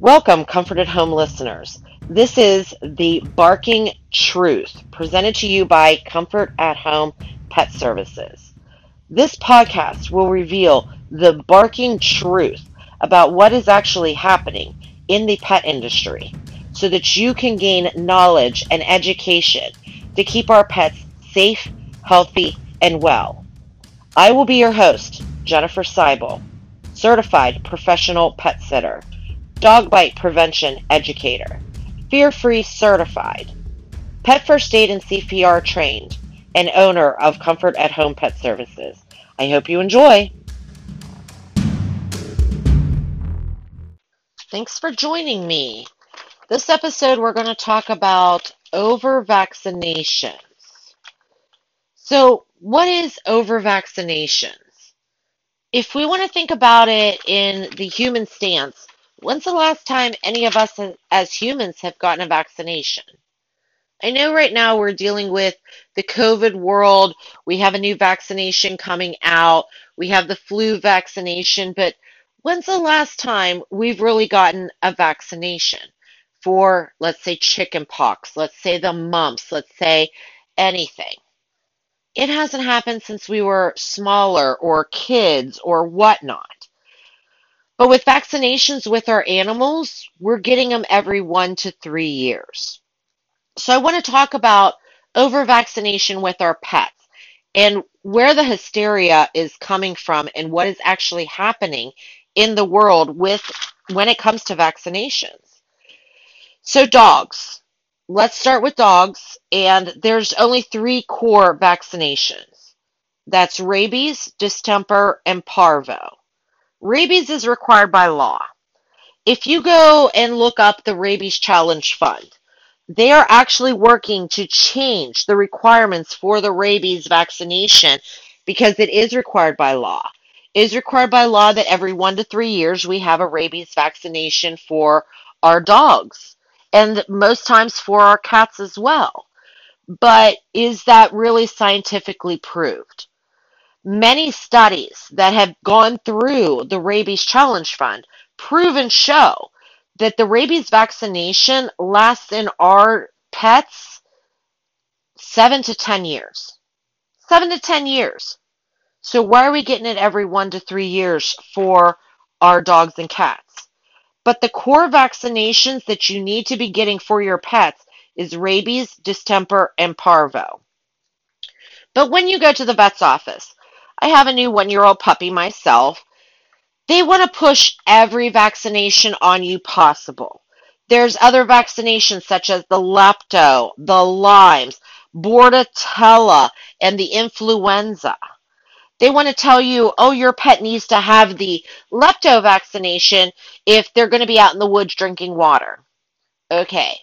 Welcome, Comfort at Home listeners. This is the Barking Truth presented to you by Comfort at Home Pet Services. This podcast will reveal the barking truth about what is actually happening in the pet industry so that you can gain knowledge and education to keep our pets safe, healthy, and well. I will be your host, Jennifer Seibel, certified professional pet sitter, dog bite prevention educator, fear free certified, pet first aid and CPR trained, and owner of Comfort at Home Pet Services. I hope you enjoy. Thanks for joining me. This episode, we're going to talk about over vaccinations. So, what is over vaccinations? If we want to think about it in the human stance, when's the last time any of us as humans have gotten a vaccination? I know right now we're dealing with the COVID world. We have a new vaccination coming out. We have the flu vaccination, but when's the last time we've really gotten a vaccination for, let's say, chicken pox, let's say the mumps, let's say anything? It hasn't happened since we were smaller or kids or whatnot. But with vaccinations with our animals, we're getting them every one to three years. So I want to talk about over vaccination with our pets and where the hysteria is coming from and what is actually happening in the world with when it comes to vaccinations. So dogs, let's start with dogs, and there's only three core vaccinations. That's rabies, distemper, and parvo. Rabies is required by law. If you go and look up the Rabies Challenge Fund, they are actually working to change the requirements for the rabies vaccination because it is required by law. It is required by law that every one to three years we have a rabies vaccination for our dogs and most times for our cats as well. But is that really scientifically proved? Many studies that have gone through the Rabies Challenge Fund prove and show that the rabies vaccination lasts in our pets seven to 10 years. Seven to 10 years. So why are we getting it every one to three years for our dogs and cats? But the core vaccinations that you need to be getting for your pets is rabies, distemper, and parvo. But when you go to the vet's office, I have a new one year old puppy myself. They want to push every vaccination on you possible. There's other vaccinations such as the lepto, the Lyme's, bordetella, and the influenza. They want to tell you, oh, your pet needs to have the lepto vaccination if they're going to be out in the woods drinking water. Okay,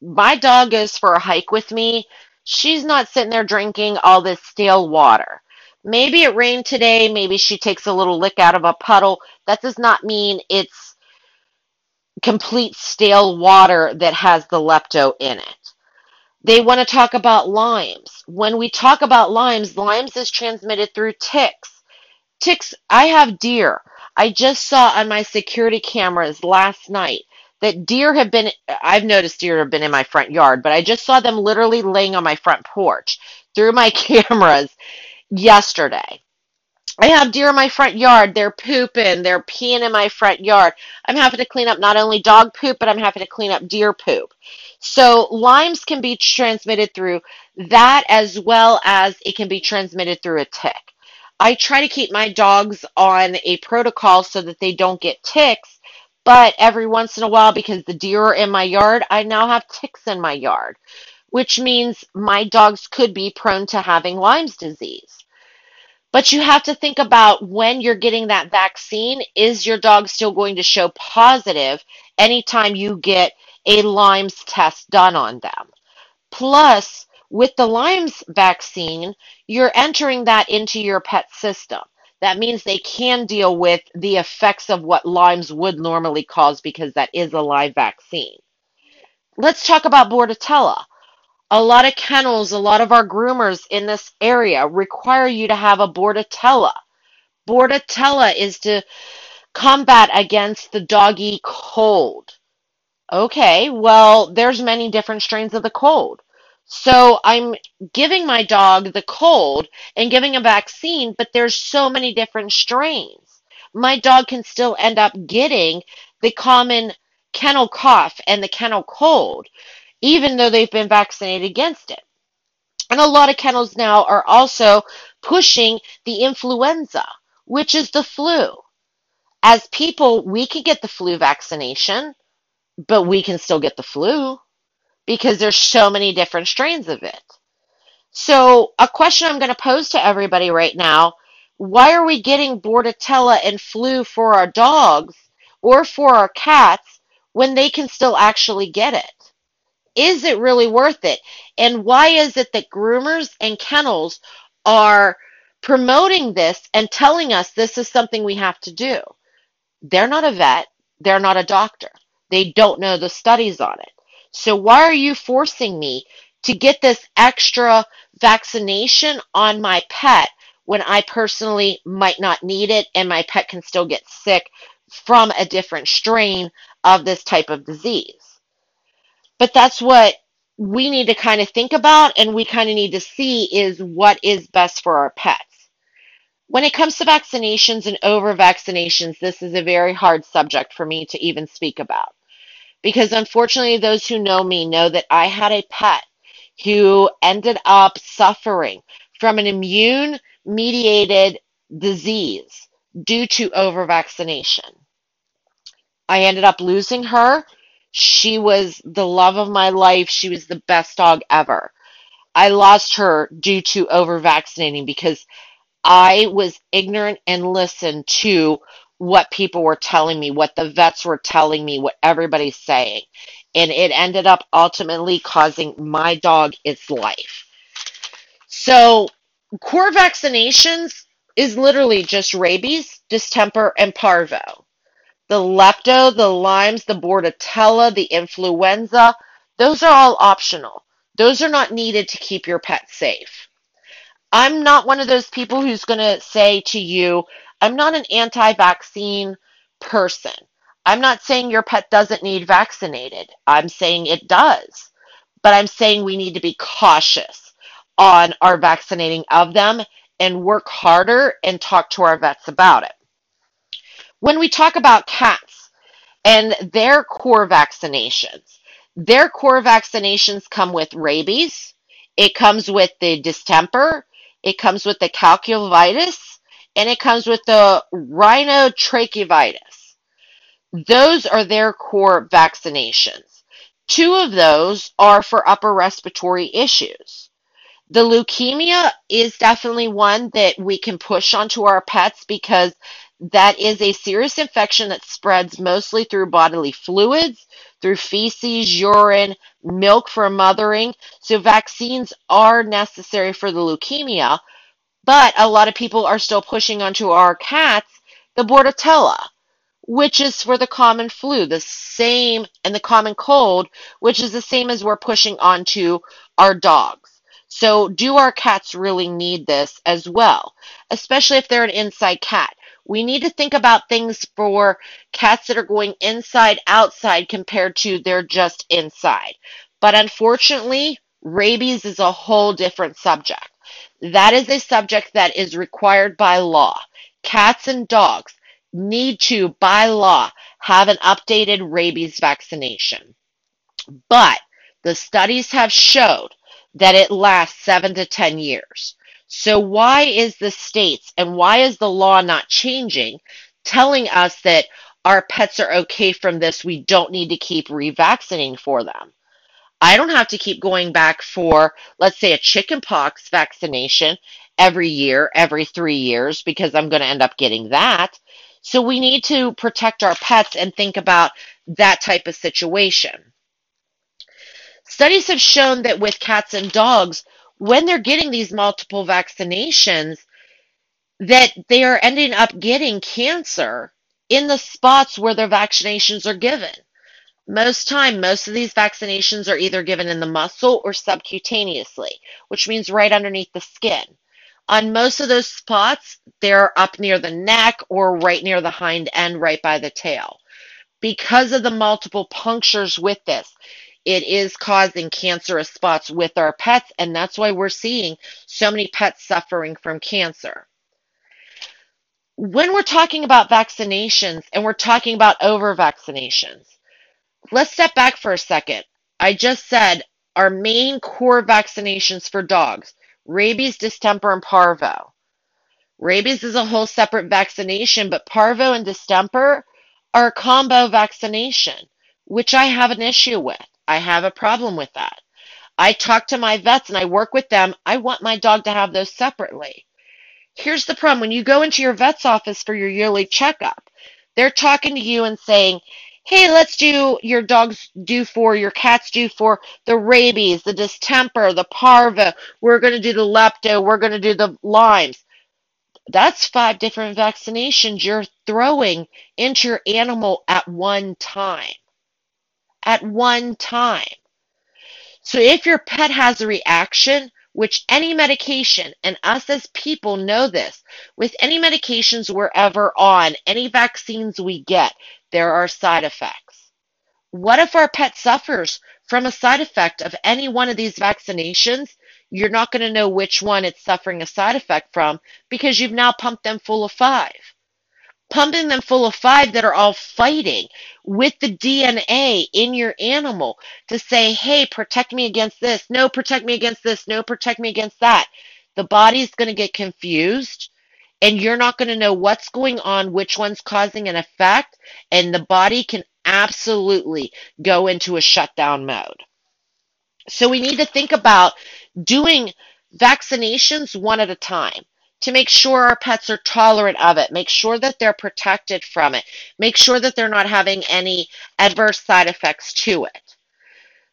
my dog goes for a hike with me. She's not sitting there drinking all this stale water. Maybe it rained today. Maybe she takes a little lick out of a puddle. That does not mean it's complete stale water that has the lepto in it. They want to talk about Lyme's. When we talk about Lyme's, Lyme's is transmitted through ticks. Ticks, I have deer. I just saw on my security cameras last night that deer have been, I've noticed deer have been in my front yard, but I just saw them literally laying on my front porch through my cameras yesterday. I have deer in my front yard. They're pooping. They're peeing in my front yard. I'm having to clean up not only dog poop, but I'm having to clean up deer poop. So Lyme's can be transmitted through that as well as it can be transmitted through a tick. I try to keep my dogs on a protocol so that they don't get ticks, but every once in a while, because the deer are in my yard, I now have ticks in my yard, which means my dogs could be prone to having Lyme's disease. But you have to think about when you're getting that vaccine, is your dog still going to show positive anytime you get a Lyme's test done on them. Plus, with the Lyme's vaccine, you're entering that into your pet system. That means they can deal with the effects of what Lyme's would normally cause because that is a live vaccine. Let's talk about Bordetella. A lot of kennels, a lot of our groomers in this area require you to have a Bordetella. Bordetella is to combat against the doggy cold. Okay, well, there's many different strains of the cold. So I'm giving my dog the cold and giving a vaccine, but there's so many different strains. My dog can still end up getting the common kennel cough and the kennel cold, even though they've been vaccinated against it. And a lot of kennels now are also pushing the influenza, which is the flu. As people, we can get the flu vaccination, but we can still get the flu because there's so many different strains of it. So, a question I'm going to pose to everybody right now why are we getting Bordetella and flu for our dogs or for our cats when they can still actually get it? Is it really worth it? And why is it that groomers and kennels are promoting this and telling us this is something we have to do? They're not a vet, they're not a doctor. They don't know the studies on it. So why are you forcing me to get this extra vaccination on my pet when I personally might not need it and my pet can still get sick from a different strain of this type of disease? But that's what we need to kind of think about and we kind of need to see is what is best for our pets. When it comes to vaccinations and over vaccinations, this is a very hard subject for me to even speak about because unfortunately, those who know me know that I had a pet who ended up suffering from an immune mediated disease due to over vaccination. I ended up losing her. She was the love of my life. She was the best dog ever. I lost her due to over vaccinating because I was ignorant and listened to what people were telling me, what the vets were telling me, what everybody's saying. And it ended up ultimately causing my dog its life. So, core vaccinations is literally just rabies, distemper, and parvo. The lepto, the Lyme's, the bordetella, the influenza, those are all optional. Those are not needed to keep your pet safe. I'm not one of those people who's going to say to you, I'm not an anti vaccine person. I'm not saying your pet doesn't need vaccinated. I'm saying it does. But I'm saying we need to be cautious on our vaccinating of them and work harder and talk to our vets about it. When we talk about cats and their core vaccinations, their core vaccinations come with rabies, it comes with the distemper, it comes with the calculitis, and it comes with the rhinotracheovitis. Those are their core vaccinations. Two of those are for upper respiratory issues. The leukemia is definitely one that we can push onto our pets because that is a serious infection that spreads mostly through bodily fluids, through feces, urine, milk from mothering. So vaccines are necessary for the leukemia, but a lot of people are still pushing onto our cats the Bordetella, which is for the common flu, the same, and the common cold, which is the same as we're pushing onto our dogs. So, do our cats really need this as well? Especially if they're an inside cat. We need to think about things for cats that are going inside outside compared to they're just inside. But unfortunately, rabies is a whole different subject. That is a subject that is required by law. Cats and dogs need to, by law, have an updated rabies vaccination. But the studies have showed that it lasts seven to 10 years. So why is the states and why is the law not changing telling us that our pets are okay from this? We don't need to keep revaccinating for them. I don't have to keep going back for, let's say, a chickenpox vaccination every year, every three years, because I'm going to end up getting that. So we need to protect our pets and think about that type of situation. Studies have shown that with cats and dogs, when they're getting these multiple vaccinations, that they are ending up getting cancer in the spots where their vaccinations are given. Most time, most of these vaccinations are either given in the muscle or subcutaneously, which means right underneath the skin. On most of those spots, they're up near the neck or right near the hind end, right by the tail. because of the multiple punctures with this, it is causing cancerous spots with our pets, and that's why we're seeing so many pets suffering from cancer. When we're talking about vaccinations and we're talking about over vaccinations, let's step back for a second. I just said our main core vaccinations for dogs rabies, distemper, and parvo. Rabies is a whole separate vaccination, but parvo and distemper are a combo vaccination, which I have an issue with. I have a problem with that. I talk to my vets and I work with them. I want my dog to have those separately. Here's the problem when you go into your vet's office for your yearly checkup, they're talking to you and saying, hey, let's do your dog's due for, your cat's due for the rabies, the distemper, the parvo. We're going to do the lepto. We're going to do the Lyme's. That's five different vaccinations you're throwing into your animal at one time. At one time. So if your pet has a reaction, which any medication, and us as people know this, with any medications we're ever on, any vaccines we get, there are side effects. What if our pet suffers from a side effect of any one of these vaccinations? You're not going to know which one it's suffering a side effect from because you've now pumped them full of five. Pumping them full of five that are all fighting with the DNA in your animal to say, hey, protect me against this. No, protect me against this. No, protect me against that. The body's going to get confused and you're not going to know what's going on, which one's causing an effect, and the body can absolutely go into a shutdown mode. So we need to think about doing vaccinations one at a time to make sure our pets are tolerant of it, make sure that they're protected from it, make sure that they're not having any adverse side effects to it.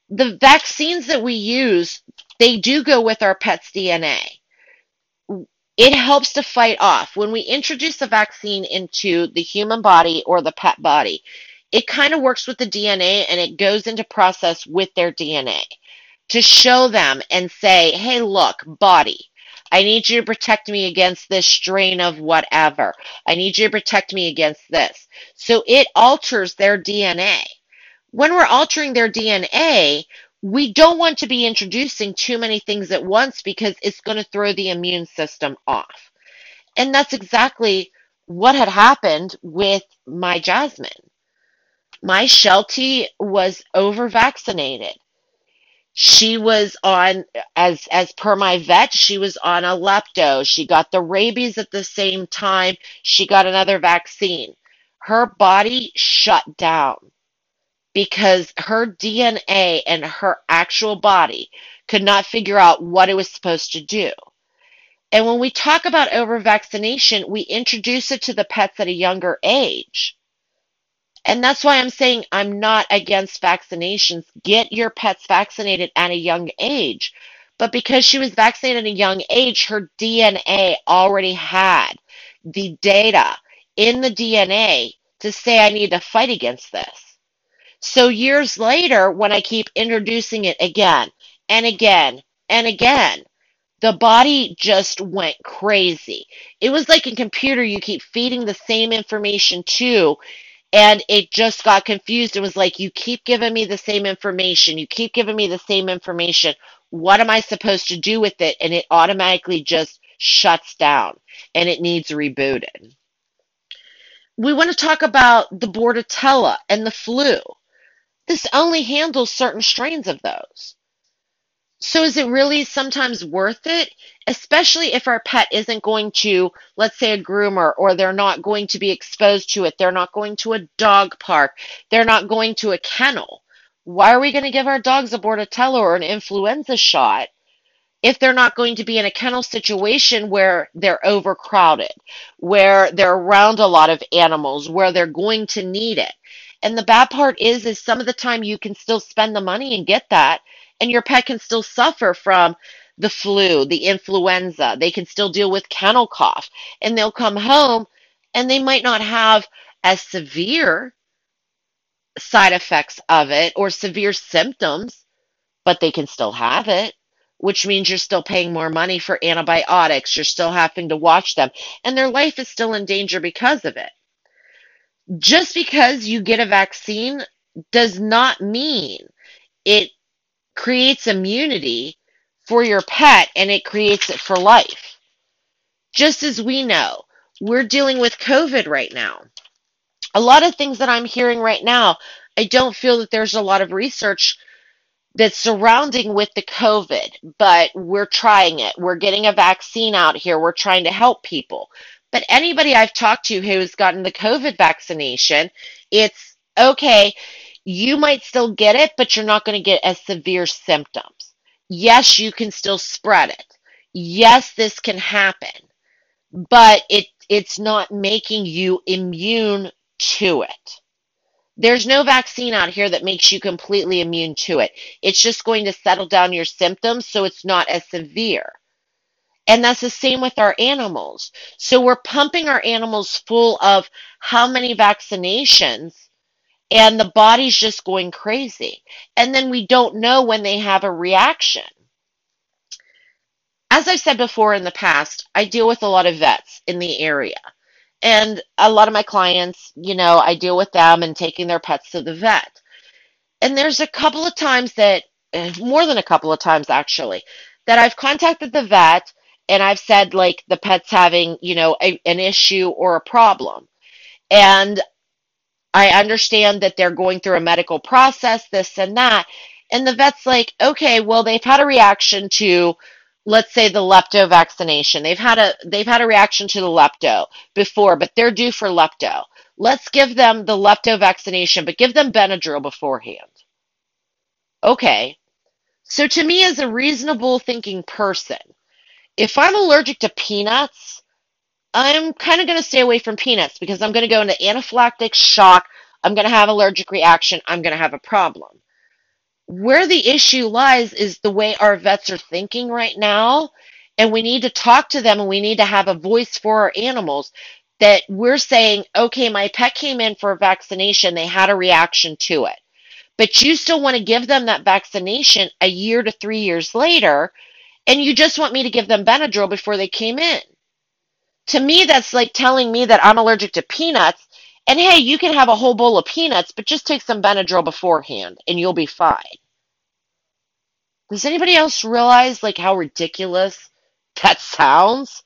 The vaccines that we use, they do go with our pet's DNA it helps to fight off. When we introduce a vaccine into the human body or the pet body, it kind of works with the DNA and it goes into process with their DNA to show them and say, hey, look, body, I need you to protect me against this strain of whatever. I need you to protect me against this. So it alters their DNA. When we're altering their DNA, we don't want to be introducing too many things at once because it's going to throw the immune system off. And that's exactly what had happened with my Jasmine. My Sheltie was over vaccinated. She was on, as, as per my vet, she was on a lepto. She got the rabies at the same time. She got another vaccine. Her body shut down because her DNA and her actual body could not figure out what it was supposed to do. And when we talk about over vaccination, we introduce it to the pets at a younger age. And that's why I'm saying I'm not against vaccinations. Get your pets vaccinated at a young age. But because she was vaccinated at a young age, her DNA already had the data in the DNA to say I need to fight against this. So years later, when I keep introducing it again and again and again, the body just went crazy. It was like a computer you keep feeding the same information to, and it just got confused. It was like, you keep giving me the same information. You keep giving me the same information. What am I supposed to do with it? And it automatically just shuts down and it needs rebooted. We want to talk about the Bordetella and the flu. This only handles certain strains of those. So is it really sometimes worth it? Especially if our pet isn't going to, let's say, a groomer, or they're not going to be exposed to it. They're not going to a dog park. They're not going to a kennel. Why are we going to give our dogs a Bordetella or an influenza shot if they're not going to be in a kennel situation where they're overcrowded, where they're around a lot of animals, where they're going to need it? And the bad part is, is some of the time you can still spend the money and get that, and your pet can still suffer from the flu, the influenza. They can still deal with kennel cough, and they'll come home and they might not have as severe side effects of it or severe symptoms, but they can still have it, which means you're still paying more money for antibiotics. You're still having to watch them, and their life is still in danger because of it Just because you get a vaccine does not mean it creates immunity for your pet and it creates it for life. Just as we know, we're dealing with COVID right now. A lot of things that I'm hearing right now, I don't feel that there's a lot of research that's surrounding with the COVID, but we're trying it. We're getting a vaccine out here. We're trying to help people. But anybody I've talked to who's gotten the COVID vaccination, it's okay, you might still get it, but you're not going to get as severe symptoms. Yes, you can still spread it. Yes, this can happen, but it it's not making you immune to it. There's no vaccine out here that makes you completely immune to it. It's just going to settle down your symptoms so it's not as severe. And that's the same with our animals. So we're pumping our animals full of how many vaccinations and the body's just going crazy. And then we don't know when they have a reaction. As I've said before in the past, I deal with a lot of vets in the area. And a lot of my clients, you know, I deal with them and taking their pets to the vet. And there's a couple of times that, eh, more than a couple of times actually, that I've contacted the vet and I've said, like, the pet's having, you know, a, an issue or a problem. And I understand that they're going through a medical process, this and that. And the vet's like, okay, well, they've had a reaction to let's say the lepto vaccination. They've had a they've had a reaction to the lepto before, but they're due for lepto. Let's give them the lepto vaccination, but give them Benadryl beforehand. Okay. So to me as a reasonable thinking person, if I'm allergic to peanuts, I'm kind of going to stay away from peanuts because I'm going to go into anaphylactic shock. I'm going to have allergic reaction. I'm going to have a problem where the issue lies is the way our vets are thinking right now. And we need to talk to them and we need to have a voice for our animals that we're saying, okay, my pet came in for a vaccination, they had a reaction to it. But you still want to give them that vaccination a year to three years later, and you just want me to give them Benadryl before they came in. To me, that's like telling me that I'm allergic to peanuts and hey, you can have a whole bowl of peanuts, but just take some Benadryl beforehand and you'll be fine. Does anybody else realize like how ridiculous that sounds?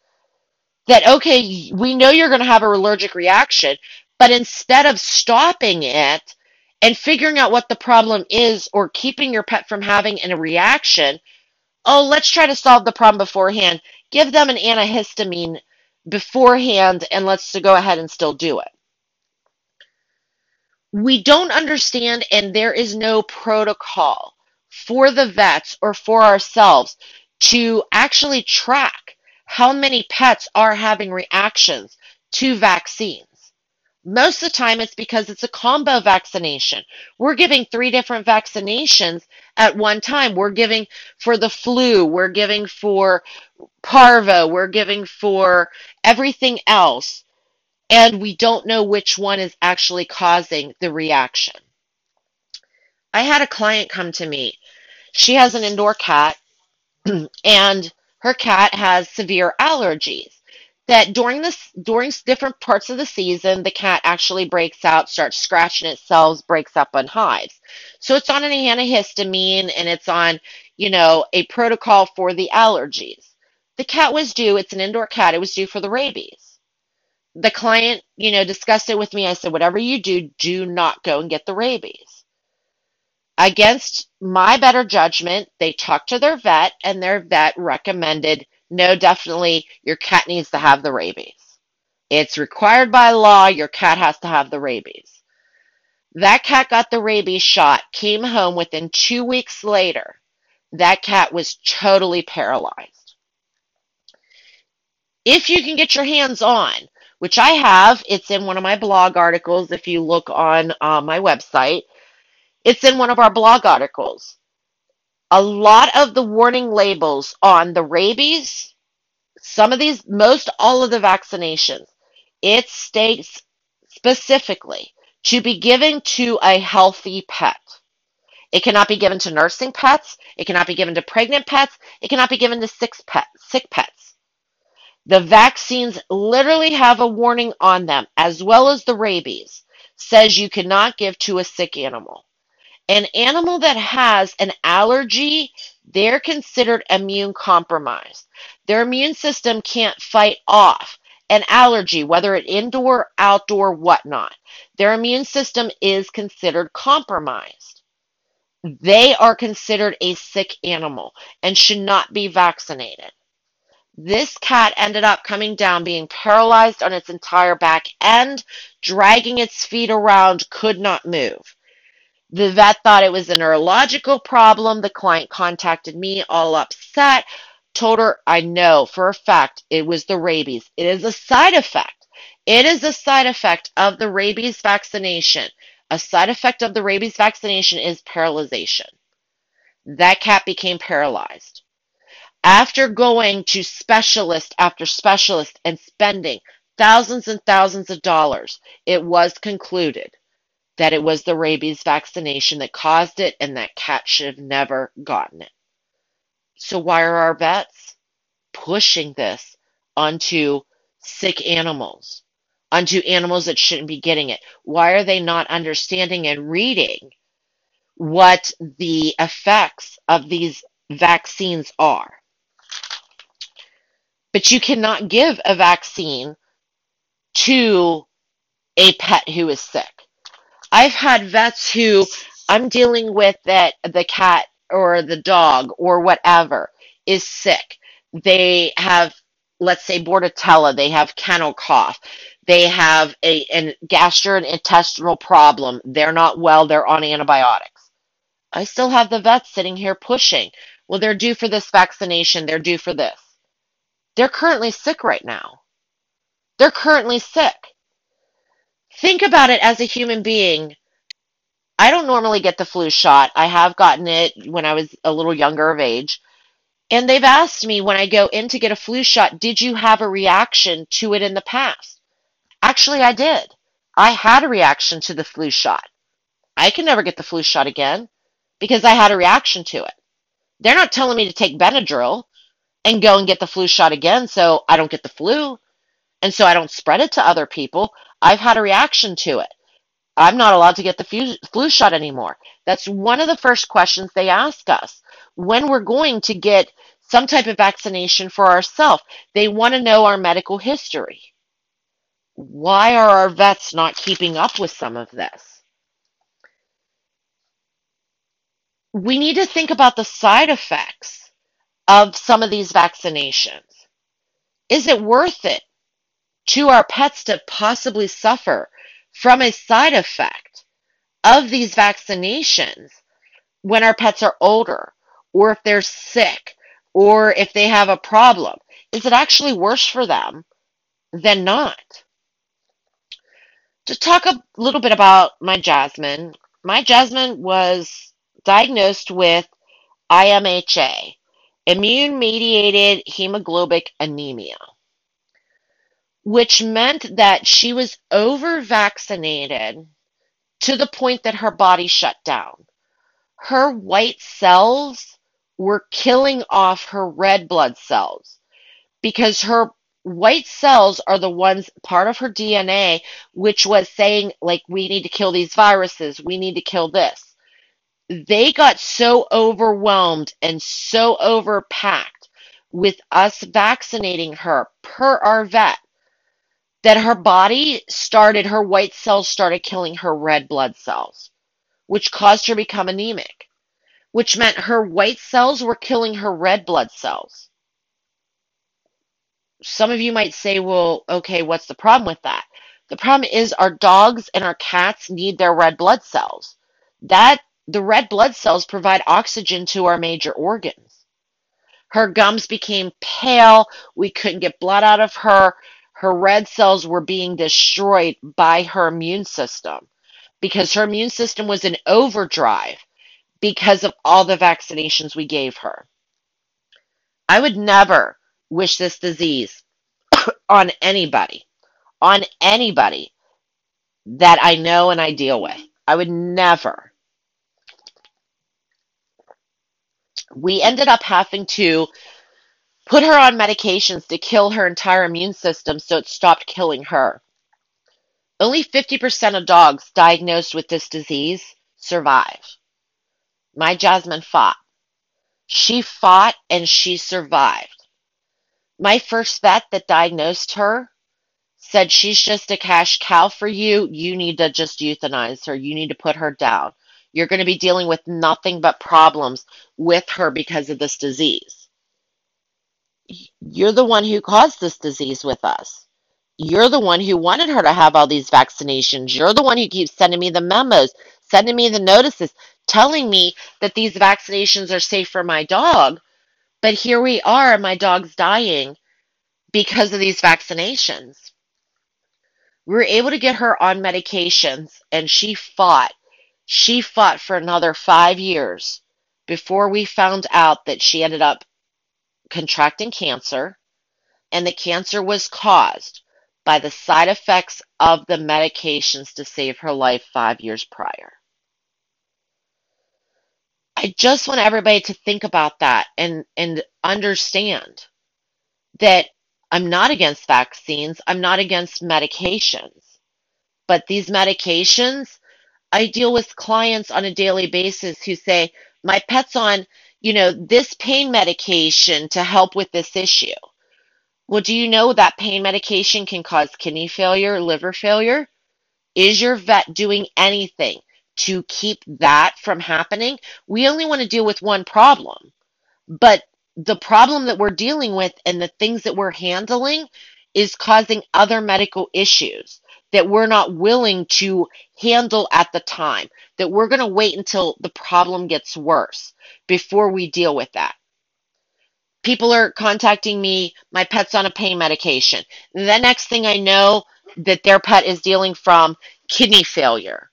That okay, we know you're going to have a allergic reaction, but instead of stopping it and figuring out what the problem is or keeping your pet from having a reaction, oh, let's try to solve the problem beforehand. Give them an antihistamine beforehand and let's go ahead and still do it we don't understand and there is no protocol for the vets or for ourselves to actually track how many pets are having reactions to vaccines. Most of the time, it's because it's a combo vaccination. We're giving three different vaccinations at one time. We're giving for the flu, we're giving for parvo, we're giving for everything else and we don't know which one is actually causing the reaction. I had a client come to me. She has an indoor cat, and her cat has severe allergies. That during this during different parts of the season, the cat actually breaks out, starts scratching itself, breaks up on hives. So it's on an antihistamine and it's on, you know, a protocol for the allergies. The cat was due, it's an indoor cat, it was due for the rabies the client, you know, discussed it with me. I said, whatever you do, do not go and get the rabies. Against my better judgment, they talked to their vet, and their vet recommended, no, definitely, your cat needs to have the rabies. It's required by law, your cat has to have the rabies. That cat got the rabies shot, came home within two weeks later. That cat was totally paralyzed. If you can get your hands on which I have. It's in one of my blog articles. If you look on uh, my website, it's in one of our blog articles. A lot of the warning labels on the rabies, some of these, most all of the vaccinations, it states specifically to be given to a healthy pet. It cannot be given to nursing pets. It cannot be given to pregnant pets. It cannot be given to sick, pet, sick pets. The vaccines literally have a warning on them, as well as the rabies, says you cannot give to a sick animal. An animal that has an allergy, they're considered immune compromised. Their immune system can't fight off an allergy, whether it indoor, outdoor, whatnot. Their immune system is considered compromised. They are considered a sick animal and should not be vaccinated. This cat ended up coming down, being paralyzed on its entire back end, dragging its feet around, could not move. The vet thought it was a neurological problem. The client contacted me all upset, told her I know for a fact it was the rabies. It is a side effect. It is a side effect of the rabies vaccination. A side effect of the rabies vaccination is paralyzation. That cat became paralyzed. After going to specialist after specialist and spending thousands and thousands of dollars, it was concluded that it was the rabies vaccination that caused it and that cat should have never gotten it. So why are our vets pushing this onto sick animals, onto animals that shouldn't be getting it? Why are they not understanding and reading what the effects of these vaccines are? But you cannot give a vaccine to a pet who is sick. I've had vets who I'm dealing with that the cat or the dog or whatever is sick. They have, let's say, bordetella, they have kennel cough, they have a, a gastrointestinal problem, they're not well, they're on antibiotics. I still have the vets sitting here pushing. Well, they're due for this vaccination, they're due for this. They're currently sick right now. They're currently sick. Think about it as a human being. I don't normally get the flu shot. I have gotten it when I was a little younger of age. And they've asked me when I go in to get a flu shot, did you have a reaction to it in the past? Actually, I did. I had a reaction to the flu shot. I can never get the flu shot again because I had a reaction to it. They're not telling me to take Benadryl and go and get the flu shot again so I don't get the flu and so I don't spread it to other people. I've had a reaction to it. I'm not allowed to get the flu shot anymore. That's one of the first questions they ask us when we're going to get some type of vaccination for ourselves. They want to know our medical history. Why are our vets not keeping up with some of this? We need to think about the side effects of some of these vaccinations. Is it worth it to our pets to possibly suffer from a side effect of these vaccinations when our pets are older or if they're sick or if they have a problem? Is it actually worse for them than not? To talk a little bit about my Jasmine, my Jasmine was diagnosed with IMHA, immune mediated hemoglobin anemia, which meant that she was over vaccinated to the point that her body shut down. Her white cells were killing off her red blood cells because her white cells are the ones part of her DNA which was saying like we need to kill these viruses, we need to kill this. They got so overwhelmed and so overpacked with us vaccinating her per our vet that her body started, her white cells started killing her red blood cells, which caused her to become anemic, which meant her white cells were killing her red blood cells. Some of you might say, well, okay, what's the problem with that? The problem is our dogs and our cats need their red blood cells. That the red blood cells provide oxygen to our major organs. Her gums became pale. We couldn't get blood out of her. Her red cells were being destroyed by her immune system because her immune system was in overdrive because of all the vaccinations we gave her. I would never wish this disease on anybody, on anybody that I know and I deal with. I would never we ended up having to put her on medications to kill her entire immune system so it stopped killing her. Only 50% of dogs diagnosed with this disease survive. My Jasmine fought. She fought and she survived. My first vet that diagnosed her said she's just a cash cow for you. You need to just euthanize her. You need to put her down. You're going to be dealing with nothing but problems with her because of this disease. You're the one who caused this disease with us. You're the one who wanted her to have all these vaccinations. You're the one who keeps sending me the memos, sending me the notices, telling me that these vaccinations are safe for my dog. But here we are, my dog's dying because of these vaccinations. We were able to get her on medications, and she fought. She fought for another five years before we found out that she ended up contracting cancer, and the cancer was caused by the side effects of the medications to save her life five years prior. I just want everybody to think about that and, and understand that I'm not against vaccines, I'm not against medications. But these medications, I deal with clients on a daily basis who say, My pet's on, you know, this pain medication to help with this issue. Well, do you know that pain medication can cause kidney failure, liver failure? Is your vet doing anything to keep that from happening? We only want to deal with one problem. But the problem that we're dealing with and the things that we're handling is causing other medical issues that we're not willing to handle at the time, that we're going to wait until the problem gets worse before we deal with that. People are contacting me, my pet's on a pain medication. The next thing I know, that their pet is dealing from kidney failure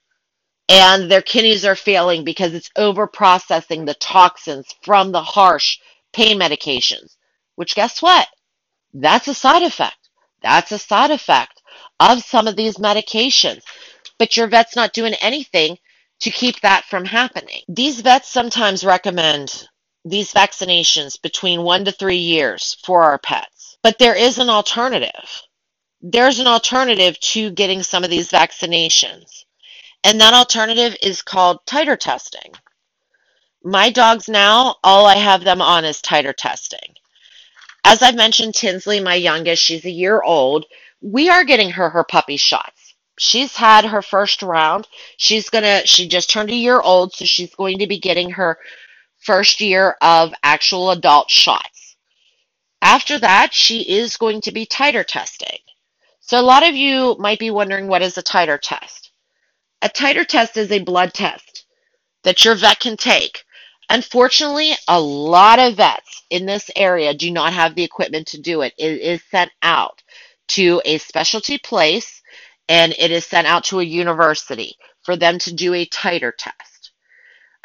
and their kidneys are failing because it's over processing the toxins from the harsh pain medications, which guess what? That's a side effect. That's a side effect of some of these medications. But your vet's not doing anything to keep that from happening. These vets sometimes recommend these vaccinations between one to three years for our pets. But there is an alternative. There's an alternative to getting some of these vaccinations. And that alternative is called titer testing. My dogs now, all I have them on is titer testing. As I've mentioned, Tinsley, my youngest, she's a year old. We are getting her her puppy shots. She's had her first round. She's gonna, she just turned a year old, so she's going to be getting her first year of actual adult shots. After that, she is going to be titer testing. So a lot of you might be wondering what is a titer test? A titer test is a blood test that your vet can take Unfortunately, a lot of vets in this area do not have the equipment to do it. It is sent out to a specialty place and it is sent out to a university for them to do a titer test.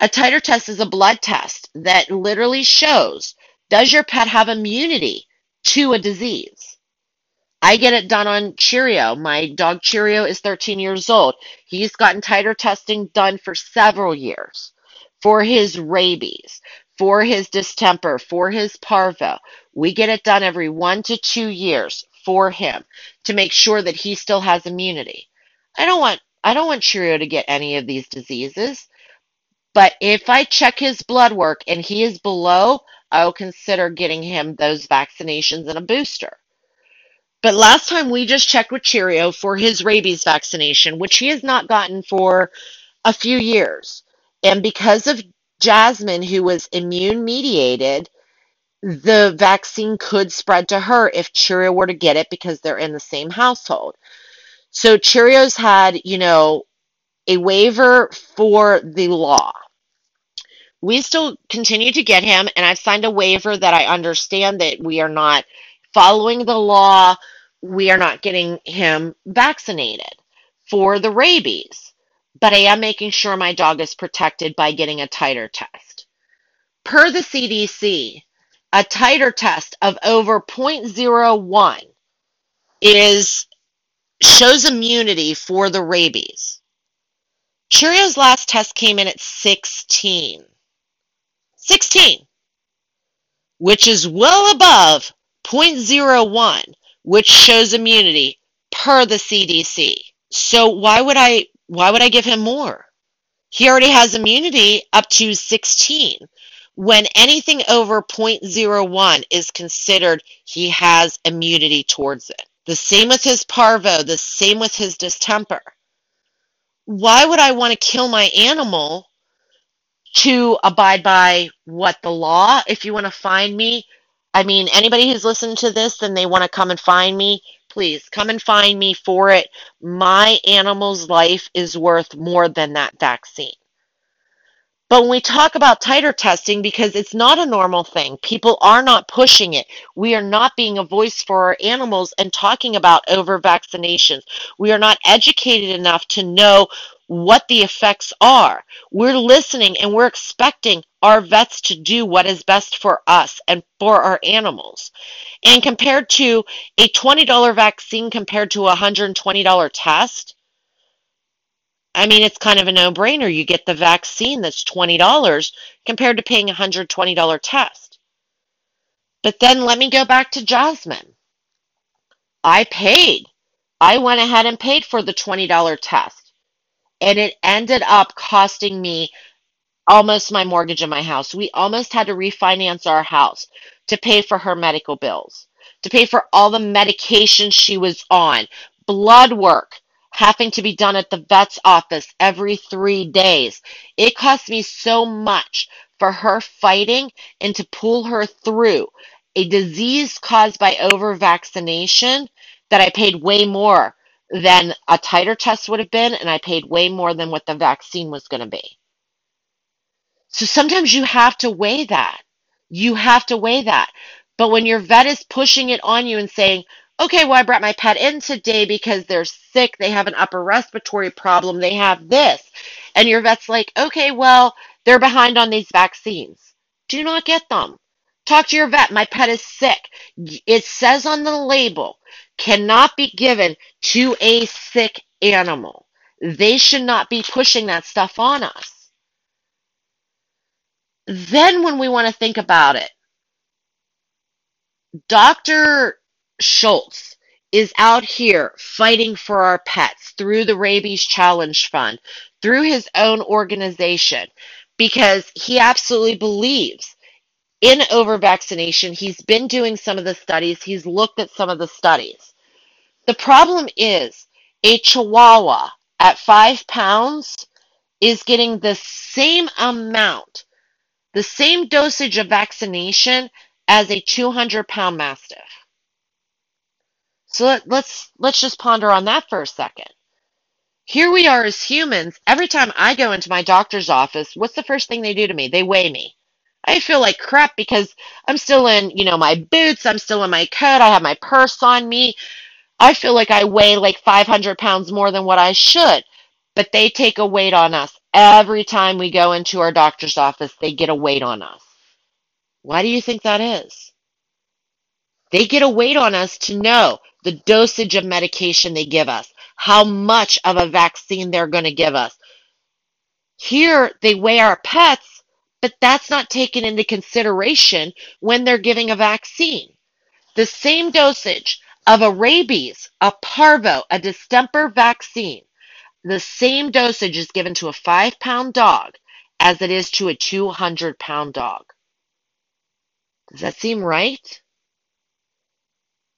A titer test is a blood test that literally shows does your pet have immunity to a disease? I get it done on Cheerio. My dog Cheerio is 13 years old. He's gotten titer testing done for several years for his rabies, for his distemper, for his parvo. We get it done every one to two years for him to make sure that he still has immunity. I don't want I don't want Cheerio to get any of these diseases. But if I check his blood work and he is below, I'll consider getting him those vaccinations and a booster. But last time we just checked with Cheerio for his rabies vaccination, which he has not gotten for a few years. And because of Jasmine, who was immune mediated, the vaccine could spread to her if Cheerio were to get it because they're in the same household. So Cheerios had, you know, a waiver for the law. We still continue to get him, and I've signed a waiver that I understand that we are not following the law. We are not getting him vaccinated for the rabies but I am making sure my dog is protected by getting a titer test. Per the CDC, a titer test of over 0.01 is shows immunity for the rabies. Cheerio's last test came in at 16. 16. which is well above zero point zero 0.01, which shows immunity per the CDC. So why would I why would I give him more? He already has immunity up to 16. When anything over zero point zero 0.01 is considered he has immunity towards it. The same with his parvo, the same with his distemper. Why would I want to kill my animal to abide by what the law? If you want to find me, I mean, anybody who's listened to this and they want to come and find me, please come and find me for it. My animal's life is worth more than that vaccine. But when we talk about titer testing, because it's not a normal thing, people are not pushing it. We are not being a voice for our animals and talking about over vaccinations. We are not educated enough to know what the effects are. We're listening and we're expecting our vets to do what is best for us and for our animals. And compared to a $20 vaccine compared to a $120 test, I mean, it's kind of a no brainer. You get the vaccine that's $20 compared to paying a $120 test. But then let me go back to Jasmine. I paid. I went ahead and paid for the $20 test. And it ended up costing me almost my mortgage in my house. We almost had to refinance our house to pay for her medical bills, to pay for all the medication she was on, blood work having to be done at the vet's office every three days. It cost me so much for her fighting and to pull her through a disease caused by over vaccination that I paid way more than a titer test would have been, and I paid way more than what the vaccine was going to be. So sometimes you have to weigh that. You have to weigh that. But when your vet is pushing it on you and saying, okay, well, I brought my pet in today because they're sick, they have an upper respiratory problem, they have this. And your vet's like, okay, well, they're behind on these vaccines. Do not get them. Talk to your vet. My pet is sick. It says on the label, cannot be given to a sick animal. They should not be pushing that stuff on us. Then, when we want to think about it, Dr. Schultz is out here fighting for our pets through the Rabies Challenge Fund, through his own organization, because he absolutely believes in over vaccination. He's been doing some of the studies, he's looked at some of the studies. The problem is a chihuahua at five pounds is getting the same amount, the same dosage of vaccination as a 200 pound mastiff. So let, let's let's just ponder on that for a second. Here we are as humans. Every time I go into my doctor's office, what's the first thing they do to me? They weigh me. I feel like crap because I'm still in, you know, my boots, I'm still in my coat, I have my purse on me. I feel like I weigh like 500 pounds more than what I should. But they take a weight on us. Every time we go into our doctor's office, they get a weight on us. Why do you think that is? They get a weight on us to know the dosage of medication they give us, how much of a vaccine they're going to give us. Here, they weigh our pets, but that's not taken into consideration when they're giving a vaccine. The same dosage of a rabies, a parvo, a distemper vaccine, the same dosage is given to a five pound dog as it is to a 200 pound dog. Does that seem right?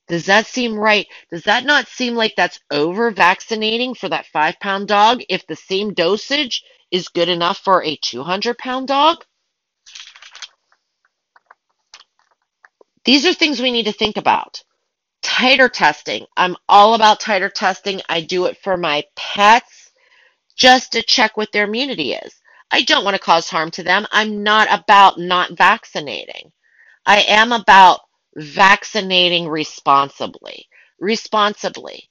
Does that seem right? Does that not seem like that's over vaccinating for that five pound dog if the same dosage is good enough for a 200 pound dog? These are things we need to think about. Titer testing. I'm all about titer testing. I do it for my pets just to check what their immunity is. I don't want to cause harm to them. I'm not about not vaccinating. I am about vaccinating responsibly. Responsibly.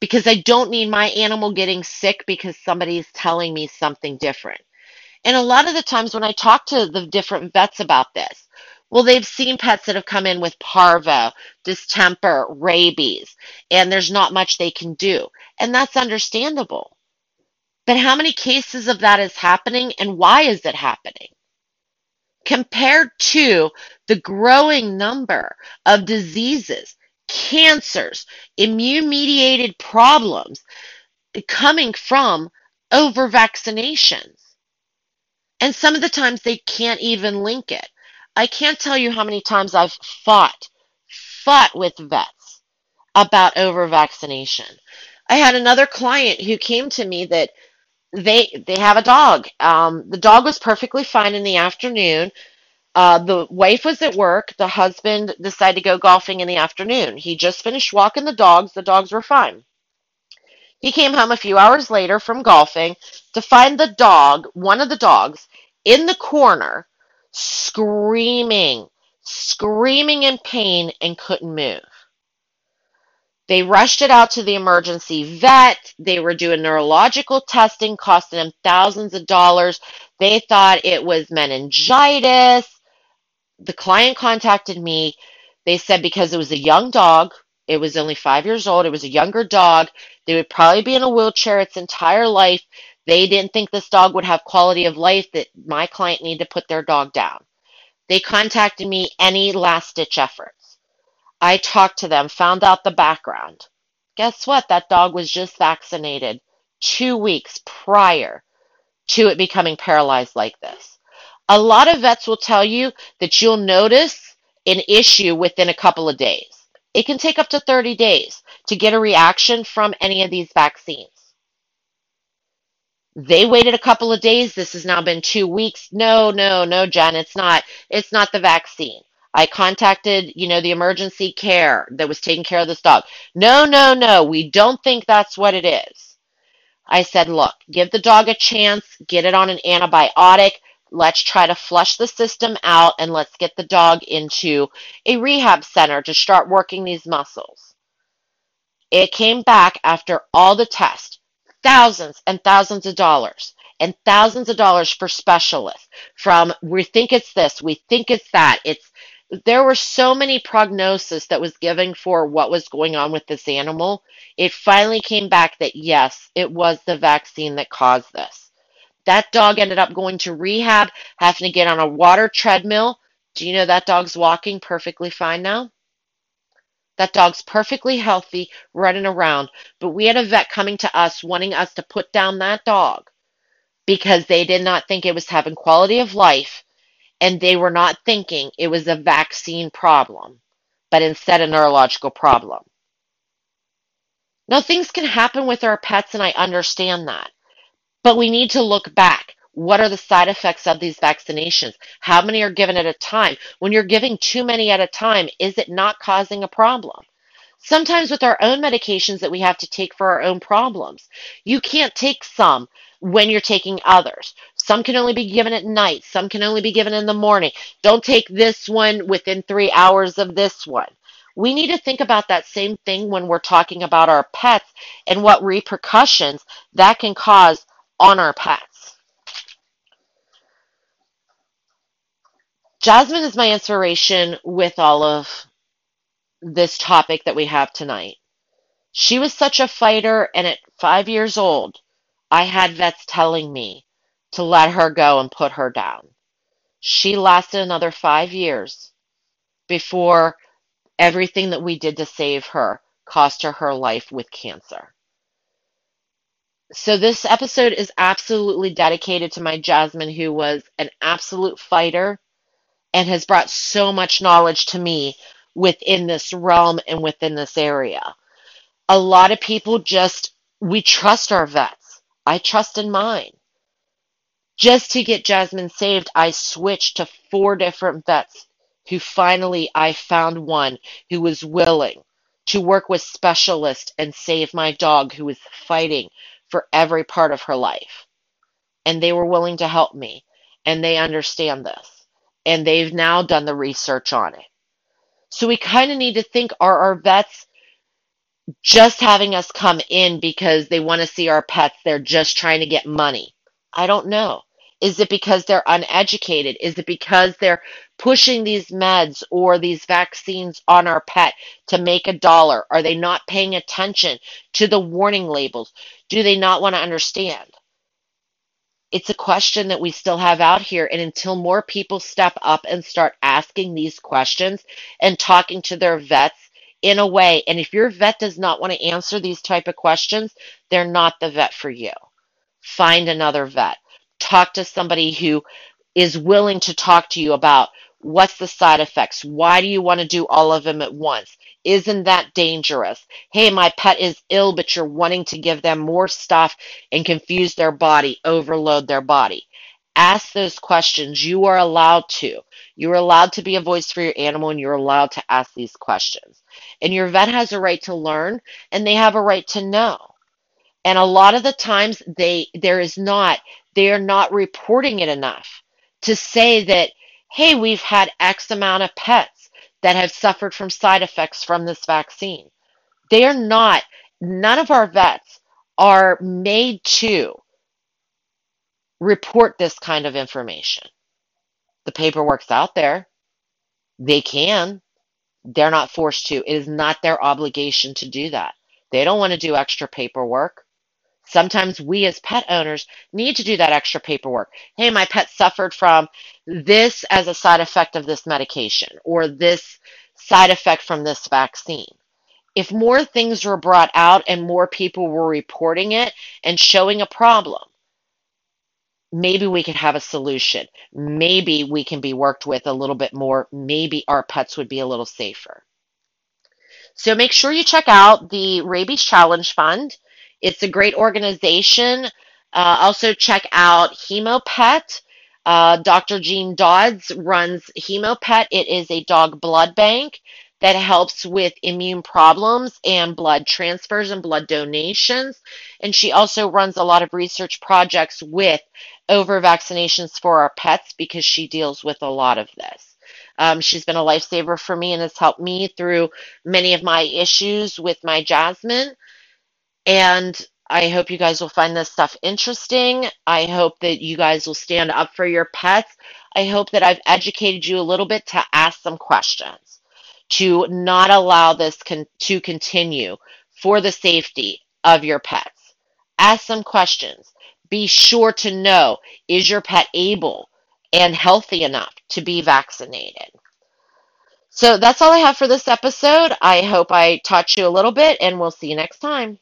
Because I don't need my animal getting sick because somebody's telling me something different. And a lot of the times when I talk to the different vets about this, well, they've seen pets that have come in with parvo, distemper, rabies, and there's not much they can do. And that's understandable. But how many cases of that is happening and why is it happening? Compared to the growing number of diseases, cancers, immune mediated problems coming from over vaccinations. And some of the times they can't even link it. I can't tell you how many times I've fought, fought with vets about over vaccination. I had another client who came to me that they they have a dog. Um, the dog was perfectly fine in the afternoon. Uh, the wife was at work. The husband decided to go golfing in the afternoon. He just finished walking the dogs. The dogs were fine. He came home a few hours later from golfing to find the dog, one of the dogs, in the corner, screaming, screaming in pain and couldn't move. They rushed it out to the emergency vet. They were doing neurological testing, costing them thousands of dollars. They thought it was meningitis. The client contacted me. They said because it was a young dog, it was only five years old, it was a younger dog, they would probably be in a wheelchair its entire life. They didn't think this dog would have quality of life, that my client needed to put their dog down. They contacted me any last ditch efforts. I talked to them, found out the background. Guess what? That dog was just vaccinated two weeks prior to it becoming paralyzed like this. A lot of vets will tell you that you'll notice an issue within a couple of days. It can take up to 30 days to get a reaction from any of these vaccines. They waited a couple of days. This has now been two weeks. No, no, no, Jen, it's not. It's not the vaccine. I contacted, you know, the emergency care that was taking care of this dog. No, no, no, we don't think that's what it is. I said, look, give the dog a chance, get it on an antibiotic. Let's try to flush the system out and let's get the dog into a rehab center to start working these muscles. It came back after all the tests, thousands and thousands of dollars and thousands of dollars for specialists from we think it's this, we think it's that. It's there were so many prognosis that was given for what was going on with this animal. It finally came back that yes, it was the vaccine that caused this. That dog ended up going to rehab, having to get on a water treadmill. Do you know that dog's walking perfectly fine now? That dog's perfectly healthy, running around. But we had a vet coming to us wanting us to put down that dog because they did not think it was having quality of life and they were not thinking it was a vaccine problem, but instead a neurological problem. Now, things can happen with our pets, and I understand that. But we need to look back. What are the side effects of these vaccinations? How many are given at a time? When you're giving too many at a time, is it not causing a problem? Sometimes with our own medications that we have to take for our own problems, you can't take some when you're taking others. Some can only be given at night, some can only be given in the morning. Don't take this one within three hours of this one. We need to think about that same thing when we're talking about our pets and what repercussions that can cause on our pets. Jasmine is my inspiration with all of this topic that we have tonight. She was such a fighter, and at five years old, I had vets telling me to let her go and put her down. She lasted another five years before everything that we did to save her cost her her life with cancer. So this episode is absolutely dedicated to my Jasmine, who was an absolute fighter and has brought so much knowledge to me within this realm and within this area. A lot of people just, we trust our vets. I trust in mine. Just to get Jasmine saved, I switched to four different vets who finally I found one who was willing to work with specialists and save my dog who was fighting for every part of her life. And they were willing to help me. And they understand this. And they've now done the research on it. So we kind of need to think are our vets just having us come in because they want to see our pets? They're just trying to get money. I don't know. Is it because they're uneducated? Is it because they're pushing these meds or these vaccines on our pet to make a dollar? Are they not paying attention to the warning labels? Do they not want to understand? It's a question that we still have out here. And until more people step up and start asking these questions and talking to their vets in a way, and if your vet does not want to answer these type of questions, they're not the vet for you. Find another vet. Talk to somebody who is willing to talk to you about what's the side effects? Why do you want to do all of them at once? Isn't that dangerous? Hey, my pet is ill, but you're wanting to give them more stuff and confuse their body, overload their body. Ask those questions. You are allowed to. You're allowed to be a voice for your animal and you're allowed to ask these questions. And your vet has a right to learn and they have a right to know. And a lot of the times they there is not they are not reporting it enough to say that hey, we've had X amount of pets that have suffered from side effects from this vaccine. They're not, none of our vets are made to report this kind of information. The paperwork's out there. They can. They're not forced to. It is not their obligation to do that. They don't want to do extra paperwork. Sometimes we as pet owners need to do that extra paperwork. Hey, my pet suffered from this as a side effect of this medication or this side effect from this vaccine. If more things were brought out and more people were reporting it and showing a problem, maybe we could have a solution. Maybe we can be worked with a little bit more. Maybe our pets would be a little safer. So make sure you check out the Rabies Challenge Fund. It's a great organization. Uh, also, check out HemoPet. Uh, Dr. Jean Dodds runs HemoPet. It is a dog blood bank that helps with immune problems and blood transfers and blood donations. And she also runs a lot of research projects with over vaccinations for our pets because she deals with a lot of this. Um, she's been a lifesaver for me and has helped me through many of my issues with my Jasmine. And I hope you guys will find this stuff interesting. I hope that you guys will stand up for your pets. I hope that I've educated you a little bit to ask some questions, to not allow this con- to continue for the safety of your pets. Ask some questions. Be sure to know is your pet able and healthy enough to be vaccinated? So that's all I have for this episode. I hope I taught you a little bit, and we'll see you next time.